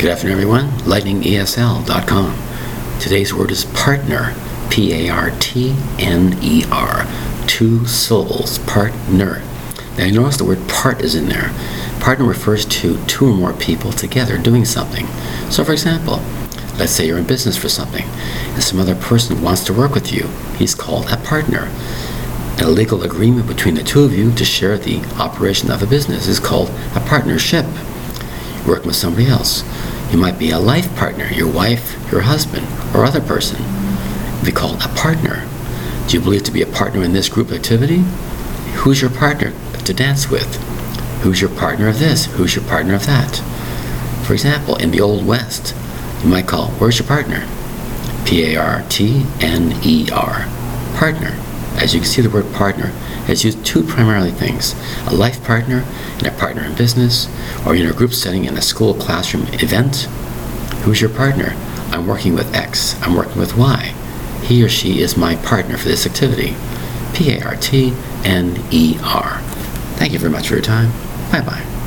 Good afternoon, everyone. LightningESL.com. Today's word is partner. P A R T N E R. Two syllables. Partner. Now, you notice the word part is in there. Partner refers to two or more people together doing something. So, for example, let's say you're in business for something and some other person wants to work with you. He's called a partner. A legal agreement between the two of you to share the operation of a business is called a partnership. Working with somebody else. You might be a life partner, your wife, your husband, or other person. Be called a partner. Do you believe to be a partner in this group activity? Who's your partner to dance with? Who's your partner of this? Who's your partner of that? For example, in the Old West, you might call, where's your partner? P A R T N E R. Partner. As you can see, the word partner has used two primarily things a life partner and a partner in business, or in a group setting in a school classroom event. Who's your partner? I'm working with X. I'm working with Y. He or she is my partner for this activity. P A R T N E R. Thank you very much for your time. Bye bye.